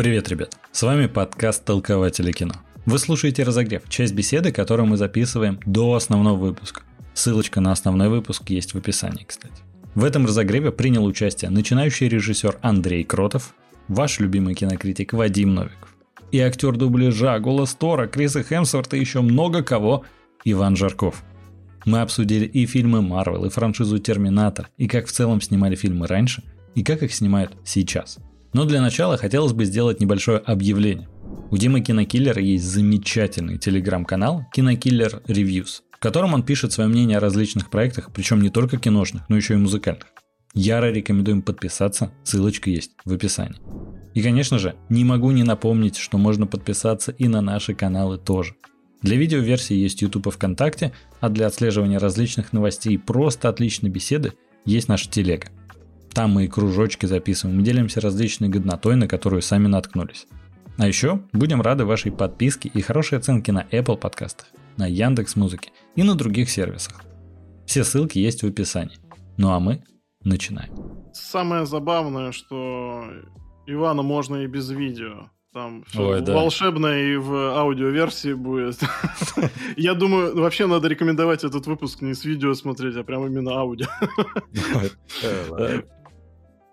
Привет, ребят! С вами подкаст «Толкователи кино». Вы слушаете «Разогрев», часть беседы, которую мы записываем до основного выпуска. Ссылочка на основной выпуск есть в описании, кстати. В этом разогреве принял участие начинающий режиссер Андрей Кротов, ваш любимый кинокритик Вадим Новиков и актер дубляжа, голос Тора, Криса Хемсворта и еще много кого Иван Жарков. Мы обсудили и фильмы Марвел, и франшизу Терминатор, и как в целом снимали фильмы раньше, и как их снимают сейчас. Но для начала хотелось бы сделать небольшое объявление. У Димы Кинокиллера есть замечательный телеграм-канал Кинокиллер Reviews, в котором он пишет свое мнение о различных проектах, причем не только киношных, но еще и музыкальных. Яро рекомендуем подписаться, ссылочка есть в описании. И, конечно же, не могу не напомнить, что можно подписаться и на наши каналы тоже. Для видеоверсии есть YouTube и ВКонтакте, а для отслеживания различных новостей и просто отличной беседы есть наша телега. Там мы и кружочки записываем, и делимся различной годнотой, на которую сами наткнулись. А еще будем рады вашей подписке и хорошей оценке на Apple подкастах, на Яндекс Музыке и на других сервисах. Все ссылки есть в описании. Ну а мы начинаем. Самое забавное, что Ивана можно и без видео. Там все Ой, да. волшебно и в аудиоверсии будет. Я думаю, вообще надо рекомендовать этот выпуск не с видео смотреть, а прям именно аудио.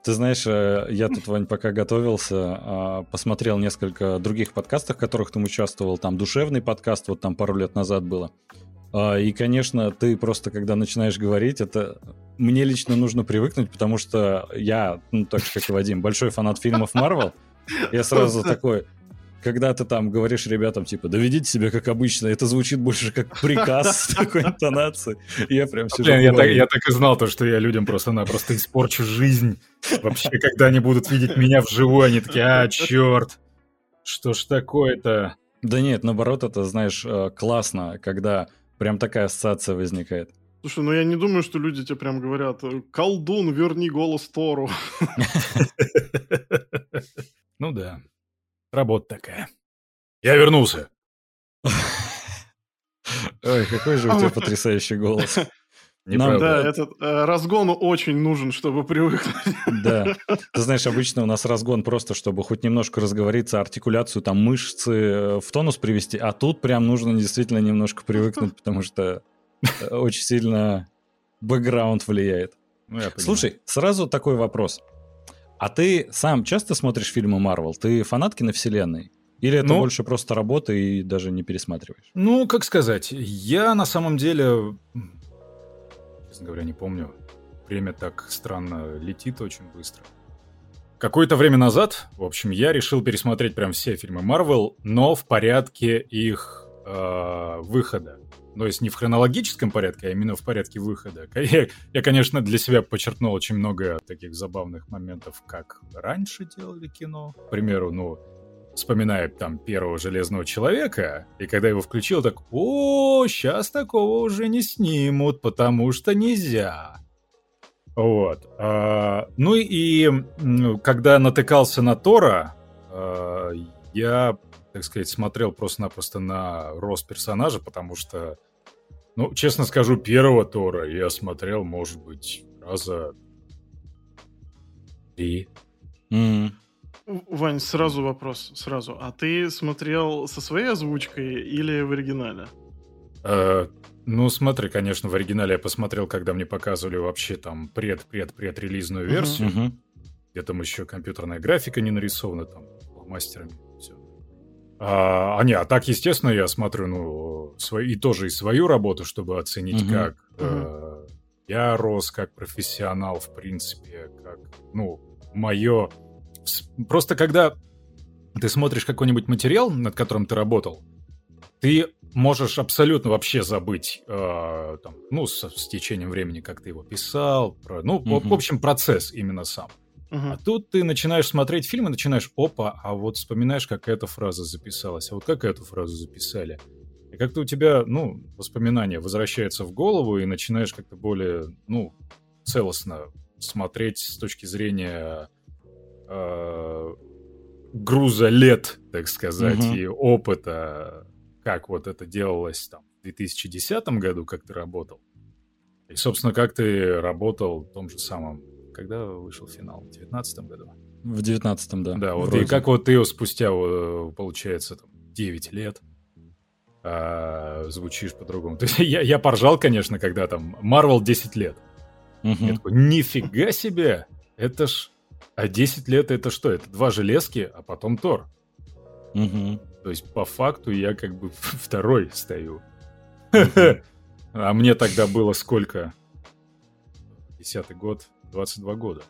Ты знаешь, э, я тут, Вань, пока готовился, а, посмотрел несколько других подкастов, в которых ты участвовал. Там душевный подкаст, вот там пару лет назад было. А, И, конечно, ты просто, когда начинаешь говорить, это мне лично нужно привыкнуть, потому что я, ну, так же, как и Вадим, большой фанат фильмов Марвел. Я сразу такой, когда ты там говоришь ребятам, типа, да ведите себя как обычно, это звучит больше как приказ с такой интонацией. Я прям сижу... Я, так, думаю, я так и знал, то, что я людям просто-напросто испорчу жизнь. Вообще, когда они будут видеть меня вживую, они такие, а, черт, что ж такое-то? Да нет, наоборот, это, знаешь, э, классно, когда прям такая ассоциация возникает. Слушай, ну я не думаю, что люди тебе прям говорят, колдун, верни голос Тору. Ну да, работа такая. Я вернулся. Ой, какой же у тебя потрясающий голос. Неправда. Да, этот э, разгон очень нужен, чтобы привыкнуть. Да. Ты знаешь, обычно у нас разгон просто, чтобы хоть немножко разговориться, артикуляцию, там, мышцы э, в тонус привести, а тут прям нужно действительно немножко привыкнуть, потому что э, очень сильно бэкграунд влияет. Ну. Слушай, сразу такой вопрос. А ты сам часто смотришь фильмы Марвел? Ты фанат киновселенной? Или это Ну- больше просто работа и даже не пересматриваешь? Ну, как сказать, я на самом деле, честно говоря, не помню. Время так странно летит очень быстро. Какое-то время назад, в общем, я решил пересмотреть прям все фильмы Марвел, но в порядке их э, выхода. То есть не в хронологическом порядке, а именно в порядке выхода. Я, я, конечно, для себя подчеркнул очень много таких забавных моментов, как раньше делали кино. К примеру, ну, вспоминая там первого Железного Человека, и когда его включил, так, о, сейчас такого уже не снимут, потому что нельзя. Вот. А, ну и когда натыкался на Тора, а, я, так сказать, смотрел просто-напросто на рост персонажа, потому что, ну, честно скажу, первого Тора я смотрел, может быть, раза три. М. Вань, сразу вопрос, сразу. А ты смотрел со своей озвучкой или в оригинале? Э, ну, смотри, конечно, в оригинале я посмотрел, когда мне показывали вообще там пред-пред-пред-релизную Мгм. версию, Мгм. где там еще компьютерная графика не нарисована, там, мастерами. А, а не, а так, естественно, я смотрю, ну, свой, и тоже и свою работу, чтобы оценить, Мгм. как э, я рос, как профессионал, в принципе, как, ну, мое... Просто когда ты смотришь какой-нибудь материал, над которым ты работал, ты можешь абсолютно вообще забыть, э, там, ну, с, с течением времени, как ты его писал, про, ну, в- Мгм. в общем, процесс именно сам. Мгм. А тут ты начинаешь смотреть фильм и начинаешь, опа, а вот вспоминаешь, как эта фраза записалась, а вот как эту фразу записали. И как-то у тебя, ну, воспоминания возвращаются в голову, и начинаешь как-то более, ну, целостно смотреть с точки зрения э, груза лет, так сказать, Мгм. и опыта, как вот это делалось там в 2010 году, как ты работал. И, собственно, как ты работал в том же самом, когда вышел финал, в 2019 году. В девятнадцатом, да. Да, вот и как вот ты спустя, получается, там, 9 лет а, звучишь по-другому. То есть я, я поржал, конечно, когда там Marvel 10 лет. Угу. Я такой, нифига себе! Это ж... А 10 лет это что? Это два железки, а потом Тор. Угу. То есть по факту я как бы второй стою. А мне тогда было сколько? Десятый год, 22 года.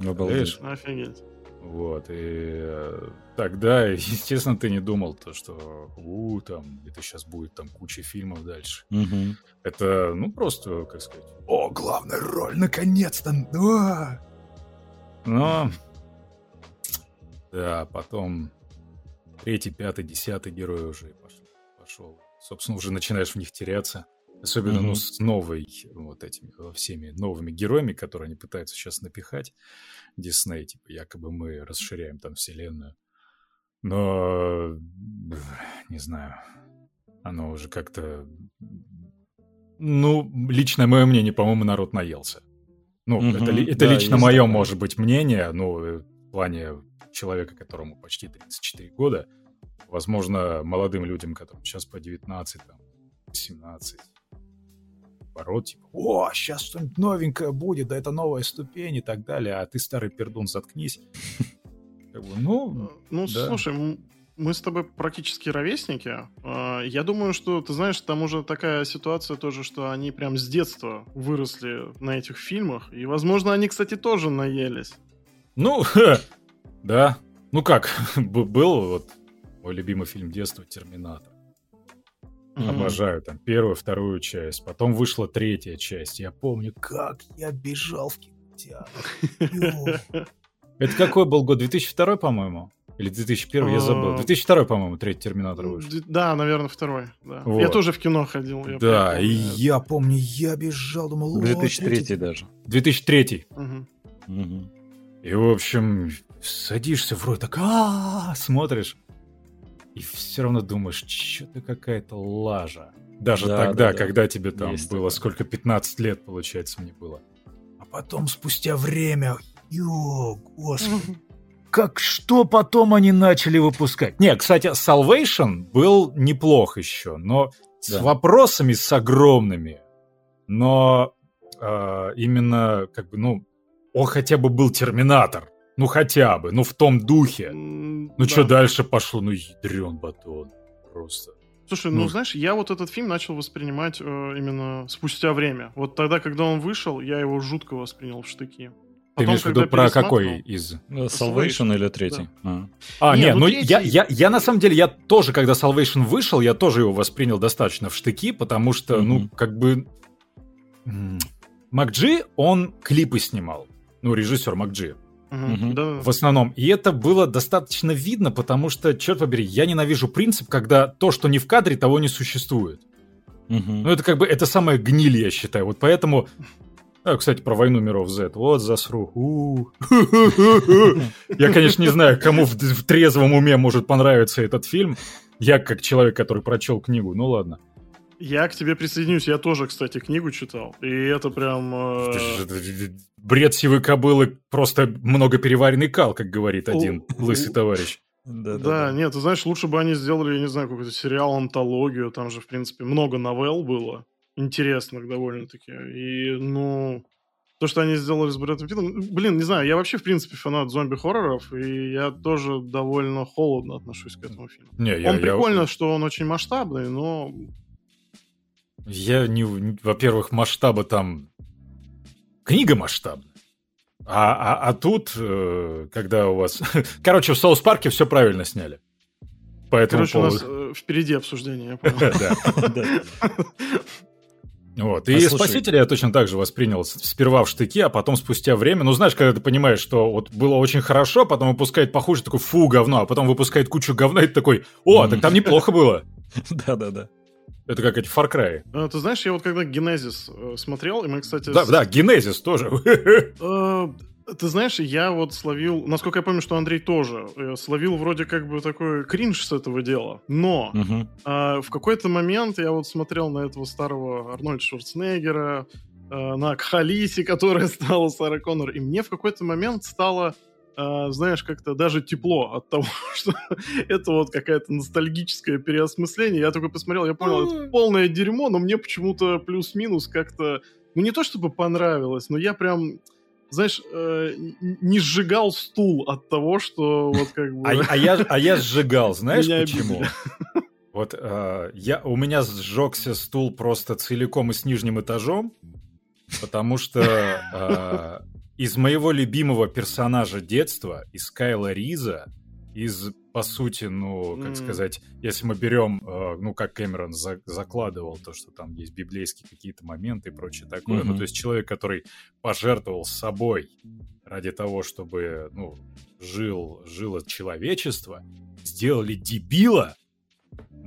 Обалдеть. Офигеть. Вот, и э, тогда, естественно, ты не думал, то, что у, там, это сейчас будет там куча фильмов дальше. Угу. Это, ну, просто, как сказать, о, главная роль, наконец-то! Да! Но, да, потом третий, пятый, десятый герой уже пошел. пошел. Собственно, уже начинаешь в них теряться. Особенно, mm-hmm. ну, с новой, вот этими, всеми новыми героями, которые они пытаются сейчас напихать. Дисней, типа, якобы мы расширяем там вселенную. Но, не знаю, оно уже как-то... Ну, личное мое мнение, по-моему, народ наелся. Ну, mm-hmm. это, это да, лично мое, такое. может быть, мнение, ну, в плане человека, которому почти 34 года, возможно, молодым людям, которым сейчас по 19, там, 18, наоборот, типа, о, сейчас что-нибудь новенькое будет, да это новая ступень и так далее, а ты, старый пердун, заткнись. Ну, ну слушай, мы с тобой практически ровесники. А, я думаю, что, ты знаешь, там уже такая ситуация тоже, что они прям с детства выросли на этих фильмах. И, возможно, они, кстати, тоже наелись. Ну, да. Ну как, был вот мой любимый фильм детства «Терминатор». Mm-hmm. Обожаю там первую, вторую часть. Потом вышла третья часть. Я помню, как я бежал в кинотеатр. Это какой был год? 2002, по-моему? Или 2001, я забыл. 2002, а, по-моему, третий Терминатор вышел. Да, наверное, второй. Да. Вот. Я тоже в кино ходил. да, помню, и я помню, я бежал, думал... 2003 даже. 2003. Угу. И, в общем, садишься вроде так, а смотришь, и все равно думаешь, что-то какая-то лажа. Даже да, тогда, да, да. когда тебе там Есть было такое. сколько, 15 лет, получается, мне было. А потом, спустя время, ё, господи, как что потом они начали выпускать? Не, кстати, Salvation был неплох еще, но с да. вопросами с огромными. Но э, именно, как бы, ну, он хотя бы был Терминатор. Ну хотя бы, ну в том духе. Ну да. что дальше пошло? Ну ядрен батон. Просто. Слушай, ну, ну знаешь, я вот этот фильм начал воспринимать э, именно спустя время. Вот тогда, когда он вышел, я его жутко воспринял в штыки. Потом, Ты имеешь в виду про какой из? Salvation или третий? Да. А, а не, ну, ну третий... я, я, я на самом деле, я тоже, когда Salvation вышел, я тоже его воспринял достаточно в штыки, потому что, mm-hmm. ну, как бы... Макджи, он клипы снимал. Ну, режиссер Макджи. Угу. Да. В основном. И это было достаточно видно, потому что, черт побери, я ненавижу принцип, когда то, что не в кадре, того не существует. Угу. Ну, это как бы, это самое гниль, я считаю. Вот поэтому... А, кстати, про войну миров Z. Вот засру. Я, конечно, не знаю, кому в трезвом уме может понравиться этот фильм. Я как человек, который прочел книгу, ну ладно. Я к тебе присоединюсь. Я тоже, кстати, книгу читал. И это прям... Э... Бред сивой кобылы просто много переваренный кал, как говорит один лысый товарищ. Да, да, да, нет, ты знаешь, лучше бы они сделали, я не знаю, какой-то сериал, антологию, там же, в принципе, много новелл было, интересных довольно-таки, и, ну, то, что они сделали с Брэдом Питтом, блин, не знаю, я вообще, в принципе, фанат зомби-хорроров, и я тоже довольно холодно отношусь к этому фильму. Не, я, он прикольно, я... что он очень масштабный, но я не, во-первых, масштаба там книга масштабная. А, а, а тут, э, когда у вас... Короче, в Соус Парке все правильно сняли. Поэтому Короче, поводу... у нас э, впереди обсуждение, я понял. Вот. И а, Спасителя я точно так же воспринял сперва в штыки, а потом спустя время. Ну, знаешь, когда ты понимаешь, что вот было очень хорошо, потом выпускает похуже, такой, фу, говно, а потом выпускает кучу говна, и ты такой, о, так там неплохо было. Да-да-да. Это как эти Far Cry. А, ты знаешь, я вот когда Генезис э, смотрел, и мы, кстати... Да, с... да, Генезис тоже. Э, ты знаешь, я вот словил, насколько я помню, что Андрей тоже э, словил вроде как бы такой кринж с этого дела, но угу. э, в какой-то момент я вот смотрел на этого старого Арнольда Шварценеггера, э, на Кхалиси, которая стала Сара Коннор, и мне в какой-то момент стало а, знаешь, как-то даже тепло от того, что это вот какая-то ностальгическое переосмысление. Я только посмотрел, я понял, это полное дерьмо, но мне почему-то плюс-минус как-то, ну не то чтобы понравилось, но я прям знаешь, э, не сжигал стул от того, что вот как бы... А, а, я, а я сжигал, знаешь почему? Вот э, я, у меня сжегся стул просто целиком и с нижним этажом, потому что э, из моего любимого персонажа детства, из Кайла Риза, из, по сути, ну, как mm. сказать, если мы берем, э, ну, как Кэмерон за закладывал то, что там есть библейские какие-то моменты и прочее такое, mm-hmm. ну, то есть человек, который пожертвовал собой ради того, чтобы, ну, жил, жило человечество, сделали дебила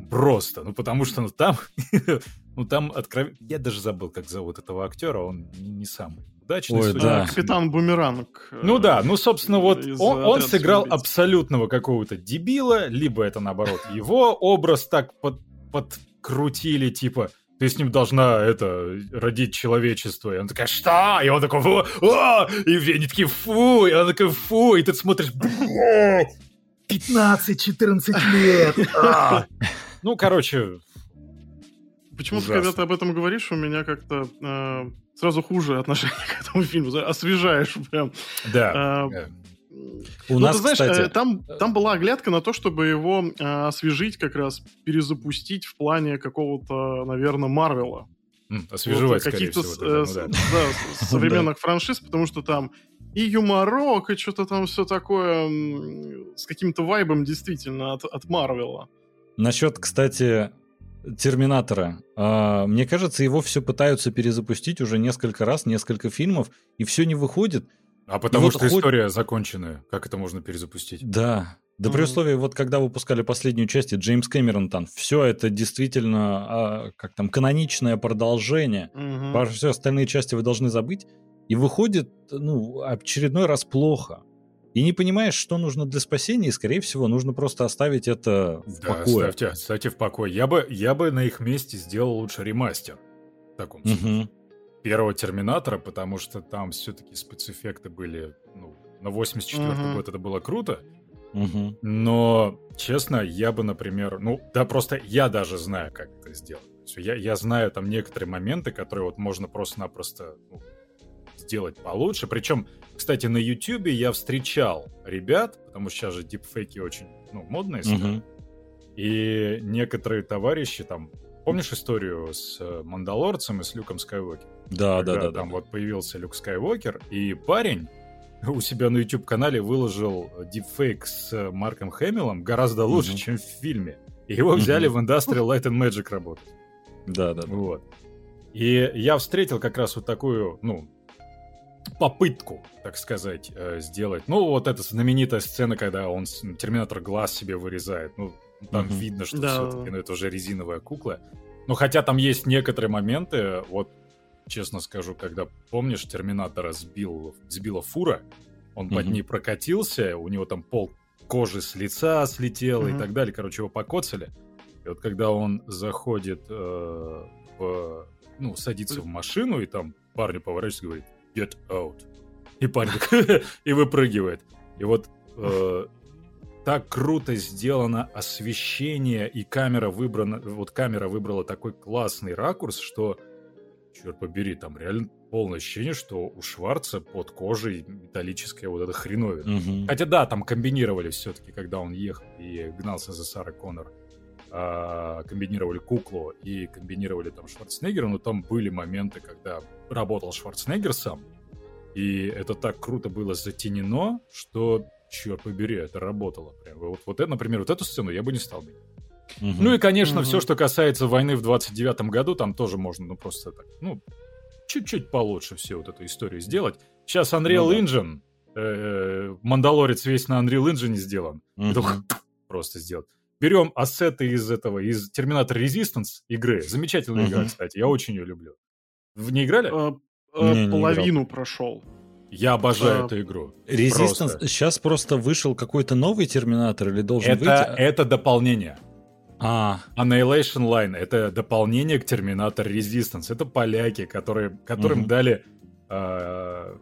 просто, ну, потому что, ну, там, ну, там откровенно... Я даже забыл, как зовут этого актера, он не самый удачный. Ой, да. Капитан Бумеранг. Ну да, ну, собственно, вот он, он сыграл убийц. абсолютного какого-то дебила, либо это, наоборот, его образ так под, подкрутили, типа, ты с ним должна это родить человечество. И он такая, что? И он такой, фу, о! и они такие, фу, и он такой, фу, и ты смотришь, 15-14 лет. А. Ну, короче, Почему-то, когда ты об этом говоришь, у меня как-то э, сразу хуже отношение к этому фильму. Освежаешь прям. Да. Э, у ну, нас, ты знаешь, кстати... Э, там, там была оглядка на то, чтобы его э, освежить, как раз перезапустить в плане какого-то, наверное, Марвела. Освежевать, вот, каких-то всего, э, ну, да. Да, современных франшиз, потому что там и юморок, и что-то там все такое с каким-то вайбом действительно от, от Марвела. Насчет, кстати, Терминатора. А, мне кажется, его все пытаются перезапустить уже несколько раз, несколько фильмов, и все не выходит. А потому и что вот история хоть... законченная. Как это можно перезапустить? Да. Да mm-hmm. при условии, вот когда выпускали последнюю часть, и Джеймс Кэмерон там, все это действительно, а, как там, каноничное продолжение. Mm-hmm. Все остальные части вы должны забыть. И выходит, ну, очередной раз плохо и не понимаешь, что нужно для спасения, и, скорее всего, нужно просто оставить это в да, покое. Оставьте, оставьте в покое. Я бы, я бы на их месте сделал лучше ремастер. В таком случае. Угу. Первого Терминатора, потому что там все-таки спецэффекты были... Ну, на 84-й угу. год это было круто. Угу. Но, честно, я бы, например... Ну, да просто я даже знаю, как это сделать. Я, я знаю там некоторые моменты, которые вот можно просто-напросто ну, сделать получше. Причем, кстати, на YouTube я встречал ребят, потому что сейчас же дипфейки очень ну, модные стали. И некоторые товарищи там... Помнишь историю с э, Мандалорцем и с Люком Скайуокером? Да, да, да. Там да. вот появился Люк Скайуокер, и парень у себя на YouTube-канале выложил дипфейк с Марком Хэмиллом гораздо лучше, mm чем в фильме. И его взяли в Industrial Light and Magic работать. Да, да, да. Вот. И я встретил как раз вот такую, ну, попытку, так сказать, э, сделать. Ну, вот эта знаменитая сцена, когда он Терминатор глаз себе вырезает. Ну, там mm-hmm. видно, что да. все-таки ну, это уже резиновая кукла. Но хотя там есть некоторые моменты, вот честно скажу, когда, помнишь, Терминатора сбил, сбила фура, он mm-hmm. под ней прокатился, у него там пол кожи с лица слетел mm-hmm. и так далее, короче, его покоцали. И вот когда он заходит э, в, ну, садится в машину, и там парню поворачивается и говорит, get out. И парень и выпрыгивает. И вот э, так круто сделано освещение, и камера выбрана, вот камера выбрала такой классный ракурс, что, черт побери, там реально полное ощущение, что у Шварца под кожей металлическая вот эта хреновина. Угу. Хотя да, там комбинировали все-таки, когда он ехал и гнался за Сарой Коннор. А, комбинировали куклу и комбинировали там Шварценеггера, но там были моменты, когда работал Шварценеггер сам, и это так круто было затенено, что, черт побери, это работало. Прям. Вот, вот это, например, вот эту сцену я бы не стал менять. Угу. Ну и, конечно, угу. все, что касается войны в 29-м году, там тоже можно, ну, просто так, ну, чуть-чуть получше все вот эту историю сделать. Сейчас Unreal ну, да. Engine, э, Мандалорец весь на Unreal Engine сделан. Угу. просто сделать. Берем ассеты из этого, из Terminator Resistance игры. Замечательная угу. игра, кстати, я очень ее люблю. В не играли? А, не, половину не прошел. Я обожаю а, эту игру. Resistance. Просто. Сейчас просто вышел какой-то новый Терминатор или должен это, выйти? Это дополнение. А. Annihilation Line это дополнение к Терминатор Resistance. Это поляки, которые, которым угу. дали. Э,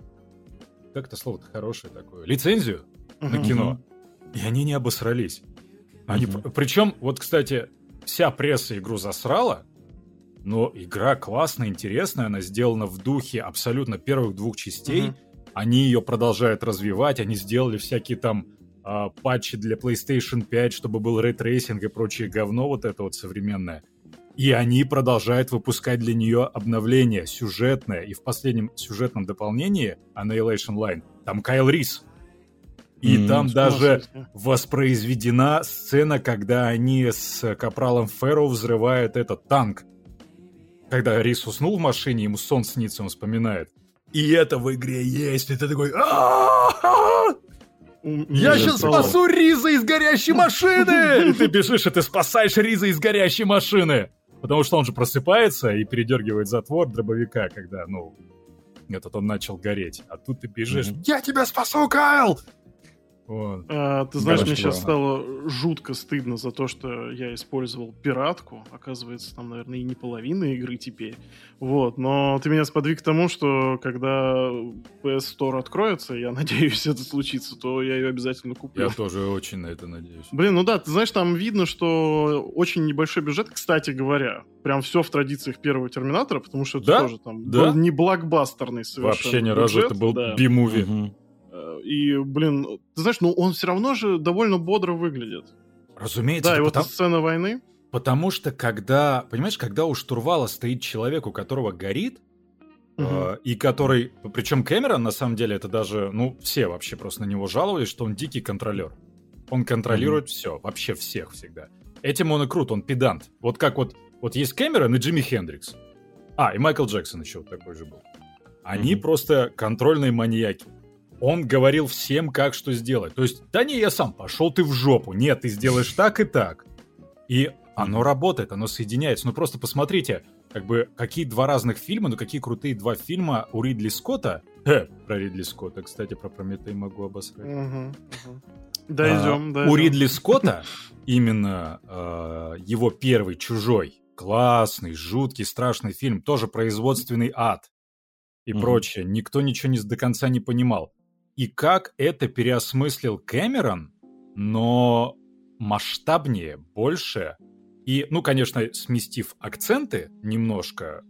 как это слово-то хорошее такое? Лицензию на кино. И они не обосрались. Они, Мгм. Причем, вот, кстати, вся пресса игру засрала, но игра классная, интересная, она сделана в духе абсолютно первых двух частей. Мгм. Они ее продолжают развивать, они сделали всякие там а, патчи для PlayStation 5, чтобы был ray tracing и прочее говно вот это вот современное. И они продолжают выпускать для нее обновления сюжетное. И в последнем сюжетном дополнении Annihilation Line там Кайл Рис. И М, там даже воспроизведена сцена, когда они с Капралом Ферро взрывают этот танк. Когда Рис уснул в машине, ему сон снится, он вспоминает. И это в игре есть, и ты такой... «А-а-а! У меня Я сейчас спасу Риза из горящей машины! И ты бежишь, и ты спасаешь Риза из горящей машины! Потому что он же просыпается и передергивает затвор дробовика, когда, ну, этот он начал гореть. А тут ты бежишь, я тебя спасу, Кайл! Вот. А, ты знаешь, Короче, мне сейчас стало жутко стыдно за то, что я использовал пиратку. Оказывается, там, наверное, и не половина игры теперь. Вот, но ты меня сподвиг к тому, что когда PS Store откроется, я надеюсь, это случится, то я ее обязательно куплю. Я тоже очень на это надеюсь. Блин, ну да, ты знаешь, там видно, что очень небольшой бюджет, кстати говоря. Прям все в традициях первого Терминатора, потому что это Да? тоже там Да? был не блокбастерный совершенно Вообще ни разу бюджет, это был да. би-муви. Мгм. Э, И, блин, ты знаешь, ну он все равно же довольно бодро выглядит. Разумеется, Да, и это вот потому, сцена войны. потому что когда, понимаешь, когда у штурвала стоит человек, у которого горит, Мгм. э, и который, причем Кэмерон, на самом деле, это даже, ну, все вообще просто на него жаловались, что он дикий контролер. Он контролирует все, вообще всех всегда. Этим он и крут, он педант. Вот как вот, вот есть Кэмерон и Джимми Хендрикс. А, и Майкл Джексон еще вот такой же был. Они Мгм. просто контрольные маньяки. Он говорил всем, как что сделать. То есть, да не, я сам, пошел ты в жопу. Нет, ты сделаешь так и так. И оно работает, оно соединяется. Ну просто посмотрите, как бы, какие два разных фильма, ну какие крутые два фильма у Ридли Скотта. Э, про Ридли Скотта, кстати, про Прометей могу обосрать. Мгм, мгм. Дойдем, А, дойдем. У Ридли Скотта именно э, его первый «Чужой», классный, жуткий, страшный фильм, тоже производственный ад и Мгм. прочее. Никто ничего не, до конца не понимал. И как это переосмыслил Кэмерон, но масштабнее, больше. И, ну, конечно, сместив акценты немножко,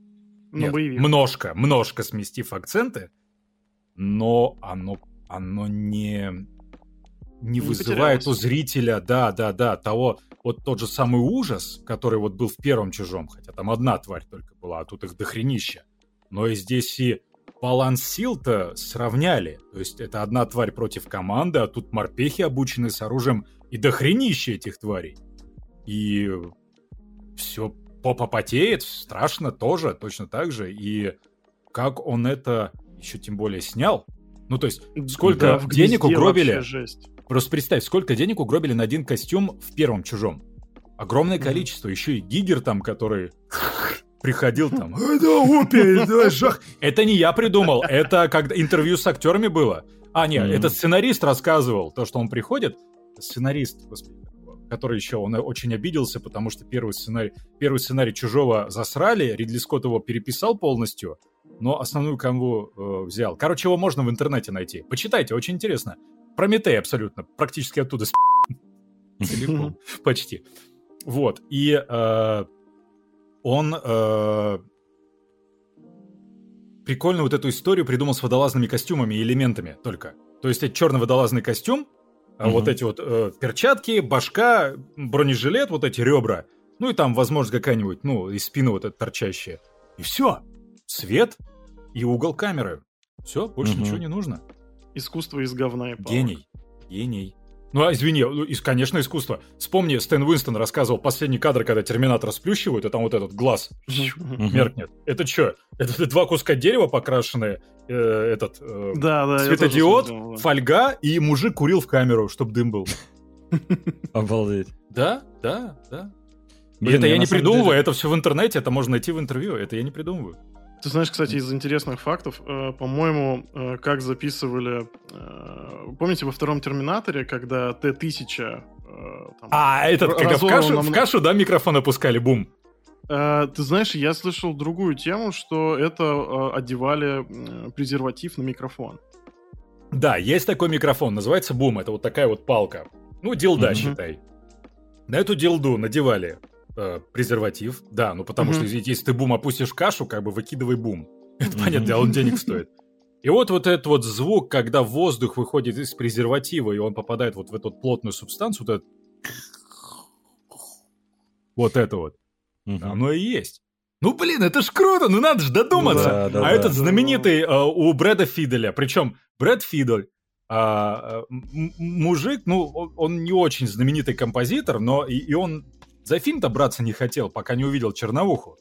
Ну, нет, боевик. множко, множко сместив акценты, но оно, оно не, не, вызывает потерялось. у зрителя, да, да, да, того, вот тот же самый ужас, который вот был в первом «Чужом», хотя там одна тварь только была, а тут их дохренища. Но и здесь и баланс сил-то сравняли. То есть это одна тварь против команды, а тут морпехи обучены с оружием и дохренище этих тварей. И все попа потеет, страшно тоже, точно так же. И как он это еще тем более снял, ну, то есть, сколько Да, денег угробили? Просто представь, сколько денег угробили на один костюм в первом чужом. Огромное Мгм. количество. Еще и Гигер там, который приходил там. Да, жах. Это не я придумал, это когда интервью с актерами было. А, нет, Мгм. это сценарист рассказывал, то, что он приходит. Сценарист, господи, который еще, он очень обиделся, потому что первый сценарий, первый сценарий «Чужого» засрали, Ридли Скотт его переписал полностью, но основную канву э, взял. Короче, его можно в интернете найти. Почитайте, очень интересно. Прометей абсолютно, практически оттуда с целиком, почти. Вот, и э, он э, прикольно вот эту историю придумал с водолазными костюмами и элементами только. То есть это черный водолазный костюм, а Мгм. вот эти вот э, перчатки, башка, бронежилет, вот эти ребра, ну и там, возможно, какая-нибудь, ну, из спины вот эта торчащая. И все. Свет и угол камеры. Все, больше Мгм. ничего не нужно. Искусство из говна и палок. Гений. Гений. Ну, а извини, ну, из- конечно, искусство. Вспомни, Стэн Уинстон рассказывал последний кадр, когда Терминатора сплющивают, и там вот этот глаз меркнет. Это что? Это два куска дерева покрашенные, э, этот э, Да, да. светодиод, да. фольга, и мужик курил в камеру, чтобы дым был. Обалдеть. Да, да, да. Блин, это я, не придумываю, деле- это все в интернете, это можно найти в интервью, это я не придумываю. Ты знаешь, кстати, из интересных фактов, э, по-моему, э, как записывали... э, помните, во втором Терминаторе, когда Т-1000... э, там, А, этот, когда в кашу, нам- в кашу, да, микрофон опускали, бум. Э, ты знаешь, я слышал другую тему, что это э, одевали презерватив на микрофон. Да, есть такой микрофон, называется бум. Это вот такая вот палка. Ну, дилда, mm-hmm. считай. На эту дилду надевали э, презерватив. Да, ну потому mm-hmm. что если ты бум опустишь кашу, как бы выкидывай бум. Это mm-hmm. понятно, он денег стоит. И вот вот этот вот звук, когда воздух выходит из презерватива, и он попадает вот в эту плотную субстанцию, вот это... Вот это вот. Угу. Оно и есть. Ну, блин, это ж круто, ну надо же додуматься. Да, да, а да, этот да. знаменитый э, у Брэда Фиделя, причем Брэд Фидель, а, мужик, ну, он не очень знаменитый композитор, но и, и он за фильм-то браться не хотел, пока не увидел Черновуху.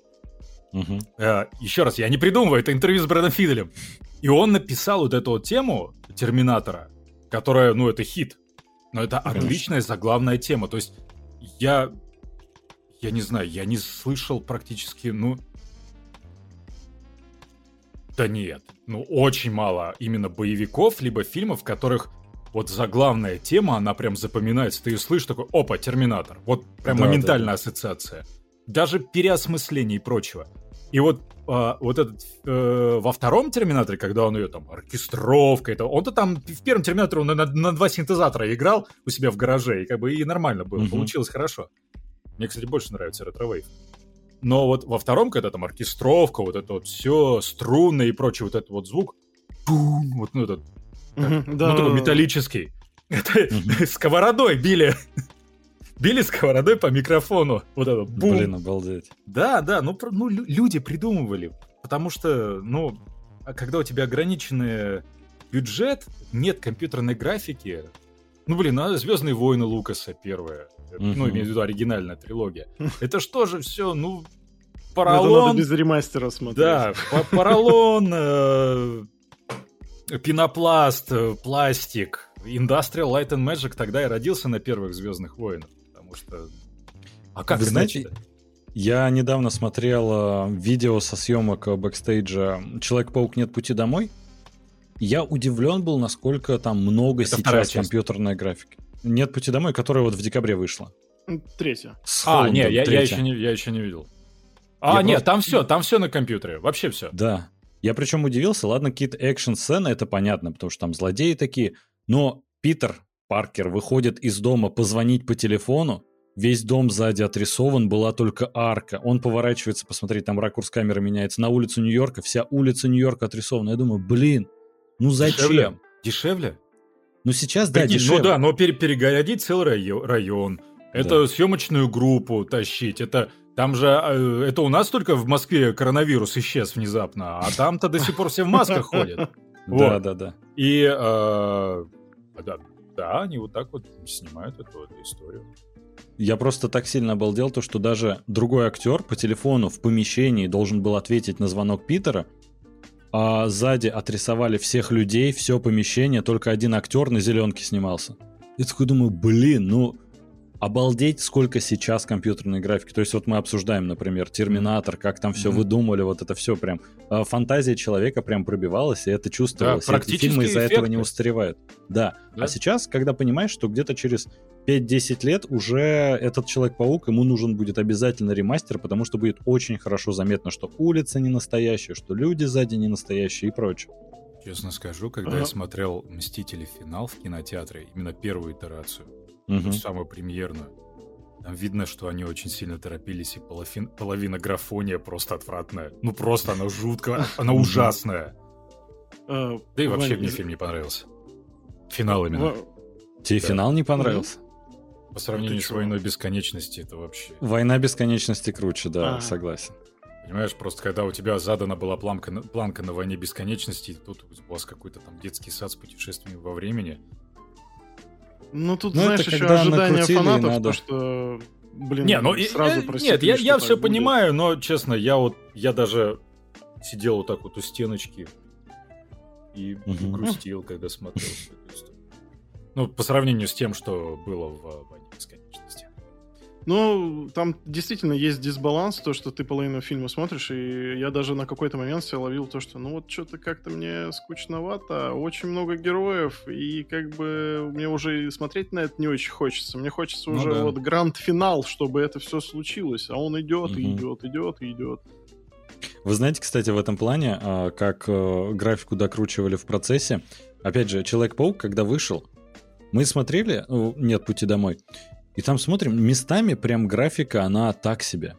Угу. А, еще раз, я не придумываю, это интервью с Брэдом Фиделем. И он написал вот эту вот тему Терминатора, которая, ну, это хит. Но это Конечно. отличная заглавная тема. То есть я... Я не знаю, я не слышал практически, ну... Да нет. Ну, очень мало именно боевиков, либо фильмов, в которых вот заглавная тема, она прям запоминается. Ты ее слышишь, такой, опа, Терминатор. Вот прям да, моментальная да, ассоциация. Даже переосмысление и прочего. И вот, а, вот этот э, во втором Терминаторе, когда он ее там оркестровка, это он-то там в первом Терминаторе он на, на два синтезатора играл у себя в гараже, и как бы и нормально было, mm-hmm. получилось хорошо. Мне, кстати, больше нравится ретро Но вот во втором, когда там оркестровка, вот это вот все, струны и прочий вот этот вот звук, бум, вот ну этот, да, ну такой металлический. Это сковородой били били сковородой по микрофону. Вот это бум. Блин, обалдеть. Да, да, ну, ну люди придумывали. Потому что, ну, а когда у тебя ограниченный бюджет, нет компьютерной графики. Ну, блин, а Звездные войны Лукаса первая. Ну, имею в виду оригинальная трилогия. Это что же все, ну, поролон... Это надо без ремастера смотреть. Да, поролон, э, пенопласт, э, пластик. Industrial Light and Magic тогда и родился на первых Звездных войнах потому что... А как Вы знаете, я недавно смотрел э, видео со съемок э, бэкстейджа «Человек-паук. Нет пути домой». Я удивлен был, насколько там много Это сейчас компьютерной графики. «Нет пути домой», которая вот в декабре вышла. Третья. С а, нет, я, я, еще не, я еще не видел. А, я нет, просто... там все, там все на компьютере, вообще все. Да. Я причем удивился, ладно, какие-то экшн-сцены, это понятно, потому что там злодеи такие, но Питер Паркер выходит из дома позвонить по телефону, весь дом сзади отрисован, была только арка. Он поворачивается, посмотреть, там ракурс камеры меняется, на улицу Нью-Йорка, вся улица Нью-Йорка отрисована. Я думаю, блин, ну зачем? Дешевле? Дешевле? Ну сейчас, да, да дешевле. Ну да, но пере перегородить целый район. Это да. съемочную группу тащить, это там же, э, это у нас только в Москве коронавирус исчез внезапно, а там-то до сих пор все в масках ходят. Да, да, да. И э, да, они вот так вот снимают эту, эту историю. Я просто так сильно обалдел, то, что даже другой актер по телефону в помещении должен был ответить на звонок Питера, а сзади отрисовали всех людей, все помещение, только один актер на зеленке снимался. Я такой думаю, блин, ну обалдеть, сколько сейчас компьютерной графики. То есть вот мы обсуждаем, например, Терминатор, как там все mm-hmm. выдумали, вот это все прям. А, фантазия человека прям пробивалась, и это чувствовалось. Да, эти фильмы из-за этого не устаревают. Да. да. А сейчас, когда понимаешь, что где-то через 5-10 лет уже этот Человек-паук, ему нужен будет обязательно ремастер, потому что будет очень хорошо заметно, что улица не настоящая, что люди сзади не настоящие и прочее. Честно скажу, когда ага. я смотрел «Мстители. Финал» в кинотеатре, именно первую итерацию, угу. самую премьерную. Там видно, что они очень сильно торопились, и половина, половина графония просто отвратная. Ну просто она жуткая, она ужасная. А, да и вообще мне фильм не понравился. Финал именно. Тебе финал не понравился? По сравнению с «Войной бесконечности» это вообще... «Война бесконечности» круче, да, согласен. Понимаешь, просто когда у тебя задана была планка, планка на «Войне бесконечности», тут у вас какой-то там детский сад с путешествиями во времени, ну, тут, ну, знаешь, еще ожидание фанатов, надо. то, что, блин, не, ну, сразу я, Нет, я, я все будет. понимаю, но, честно, я вот, я даже сидел вот так вот у стеночки и угу. грустил, когда смотрел. Ну, по сравнению с тем, что было в. Ну, там действительно есть дисбаланс, то, что ты половину фильма смотришь, и я даже на какой-то момент себя ловил то, что ну вот что-то как-то мне скучновато, очень много героев, и как бы мне уже смотреть на это не очень хочется. Мне хочется ну, уже да. вот гранд-финал, чтобы это все случилось, а он идет угу. и идет, идет и идет. Вы знаете, кстати, в этом плане, а, как э, графику докручивали в процессе, Опять же, Человек-паук, когда вышел, мы смотрели, ну, нет пути домой, и там смотрим, местами прям графика, она так себе.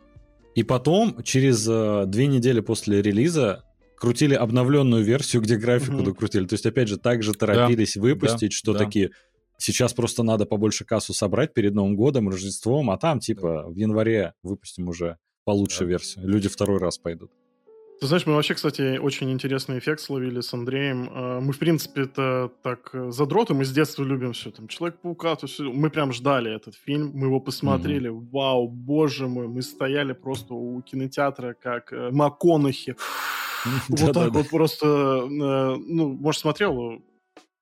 И потом, через э, две недели после релиза, крутили обновленную версию, где графику Мгм. докрутили. То есть, опять же, также торопились выпустить, что да. такие... Сейчас просто надо побольше кассу собрать перед Новым годом, Рождеством, а там, типа, в январе выпустим уже получше Да. версию. Люди второй раз пойдут. Ты знаешь, мы вообще, кстати, очень интересный эффект словили с Андреем. А, Мы, в принципе, это так э, задроты, мы с детства любим все. Там Человек-паука, то всё. Мы прям ждали этот фильм, мы его посмотрели. Вау, боже мой, мы стояли просто у кинотеатра, как э, МакКонахи. Вот так вот просто, э, ну, может, смотрел?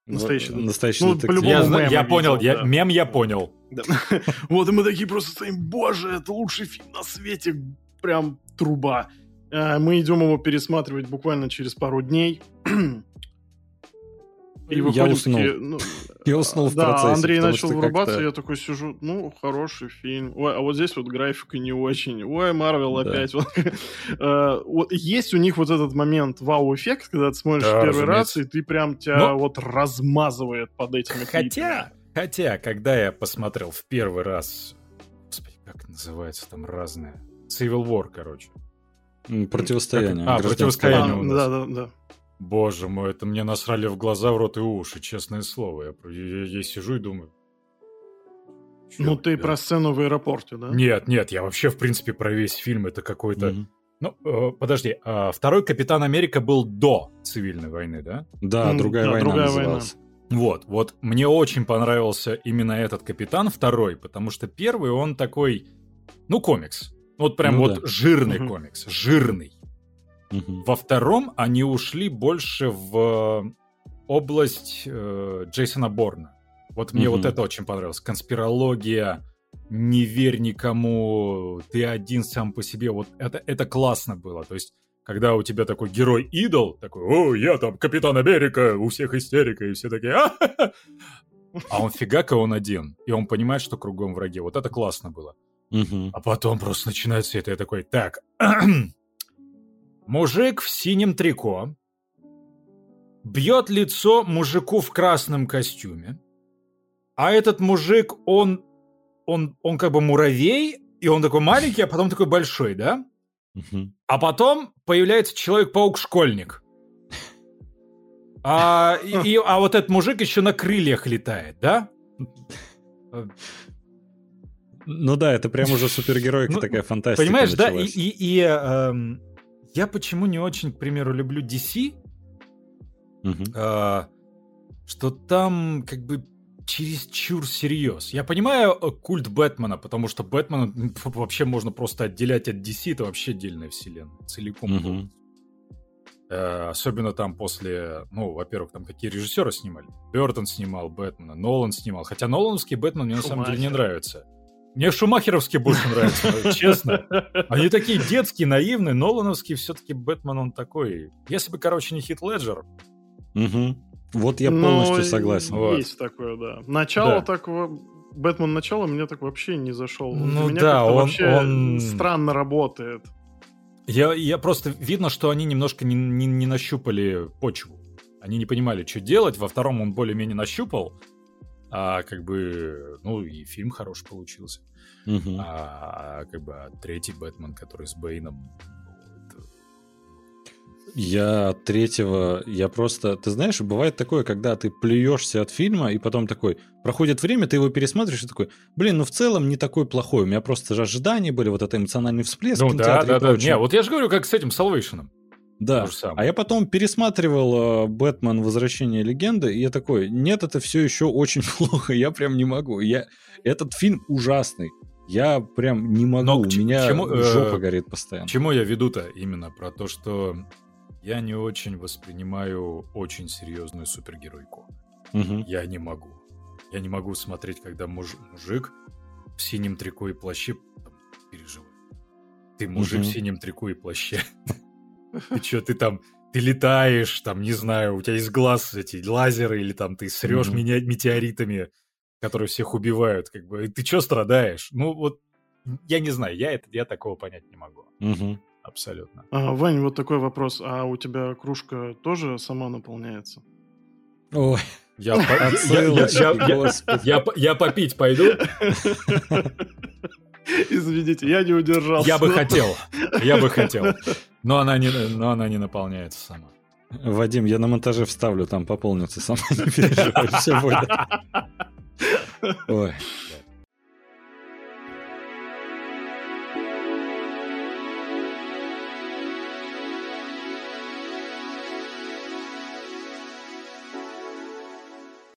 Настоящий Вот, Настоящий Ну, детектив. Я, мем видел, понял, я, да. мем я понял. Да. Вот, и мы такие просто стоим, боже, это лучший фильм на свете, прям труба. А, Мы идем его пересматривать буквально через пару дней. И Я уснул. такие, ну, Я уснул в да, процессе, Андрей начал врубаться, я такой сижу, ну, хороший фильм. Ой, а вот здесь вот графика не очень. Ой, Марвел Да. опять. Вот. Э, Есть у них вот этот момент вау-эффект, когда ты смотришь Да, первый раз, разумеется. и ты прям тебя Но- вот размазывает под этими клипами. Хотя, хотя, когда я посмотрел в первый раз, господи, как называется там разное, Civil War, короче. Противостояние. А, противостояние А, у нас. Да, да, да. Боже мой, это мне насрали в глаза, в рот и уши, честное слово. Я, я- я сижу и думаю... Ну, ты я- про сцену в аэропорте, да? Нет, нет, я вообще, в принципе, про весь фильм. Это какой-то... Мгм. Ну, э, подожди, а второй Капитан Америка был до цивильной войны, да? Да, другая да, война другая называлась. Вот, вот мне очень понравился именно этот Капитан второй, потому что первый он такой, ну, комикс. Вот прям Ну вот да. жирный Мгм. комикс, жирный. Мгм. Во втором они ушли больше в область э, Джейсона Борна. Вот мне Мгм. вот это очень понравилось. Конспирология, не верь никому, ты один сам по себе. Вот это, это классно было. То есть, когда у тебя такой герой-идол, такой, о, я там Капитан Америка, у всех истерика, и все такие, «А-ха-ха». а он фигака, он один. И он понимает, что кругом враги. Вот это классно было. Мгм. А потом просто начинается это, я такой, так, мужик в синем трико бьет лицо мужику в красном костюме, а этот мужик, он, он, он как бы муравей, и он такой маленький, а потом такой большой, да? Мгм. А потом появляется Человек-паук-школьник. А, и- а вот этот мужик еще на крыльях летает, да? Ну да, это прям уже супергеройка Ну, такая фантастика Понимаешь, да? И, началась. и- и, эм, я почему не очень, к примеру, люблю DC, а, что там как бы чересчур серьез. Я понимаю э, культ Бэтмена, потому что Бэтмена ф- вообще можно просто отделять от DC, это вообще отдельная вселенная, целиком. Э, особенно там после, ну, во-первых, там какие режиссеры снимали. Бертон снимал Бэтмена, Нолан снимал. Хотя Нолановский Бэтмен мне на самом деле не нравится. Мне шумахеровский больше нравится, честно. Они такие детские, наивные. Нолановский все-таки Бэтмен, он такой. Если бы, короче, не Хит Леджер, Мгм. Вот я полностью согласен. Вот. Есть такое, да. Начало Да. такого... Бэтмен начало мне так вообще не зашел. Ну Для меня да, как-то он- вообще он- странно работает. я, я просто видно, что они немножко не, не- не нащупали почву. Они не понимали, что делать. Во втором он более-менее нащупал. А как бы, ну и фильм хороший получился. Мгм. А, как бы а третий Бэтмен, который с Бэйном, ну, это- Я от третьего, я просто, ты знаешь, бывает такое, когда ты плюешься от фильма, и потом такой, проходит время, ты его пересматриваешь, и такой, блин, ну в целом не такой плохой, у меня просто же ожидания были, вот это эмоциональный всплеск Ну да, да, да. Не, вот я же говорю, как с этим Салвейшеном. Да. А я потом пересматривал э, Бэтмен Возвращение легенды, и я такой, нет, это все еще очень плохо, я прям не могу. Я... Этот фильм ужасный. Я прям не могу. Но У меня чему, э, жопа горит постоянно. К чему я веду-то именно? Про то, что я не очень воспринимаю очень серьезную супергеройку. Мгм. Я не могу. Я не могу смотреть, когда муж- мужик в синем трико и плаще переживает. Ты мужик Мгм. в синем трико и плаще. Ты что, ты там, ты летаешь, там, не знаю, у тебя есть глаз эти лазеры, или там ты срешь меня метеоритами, которые всех убивают, как бы. И Ты что страдаешь? Ну, вот, я не знаю, я, это, я такого понять не могу. Мгм. Абсолютно. А, Вань, вот такой вопрос. А у тебя кружка тоже сама наполняется? Ой, Я, по- я- я- я- я- я по- я попить пойду? Извините, я не удержался. Я бы хотел. Я бы хотел. Но она не, но она не наполняется сама. Вадим, я на монтаже вставлю, там пополнится сама, не переживай, все будет. Ой.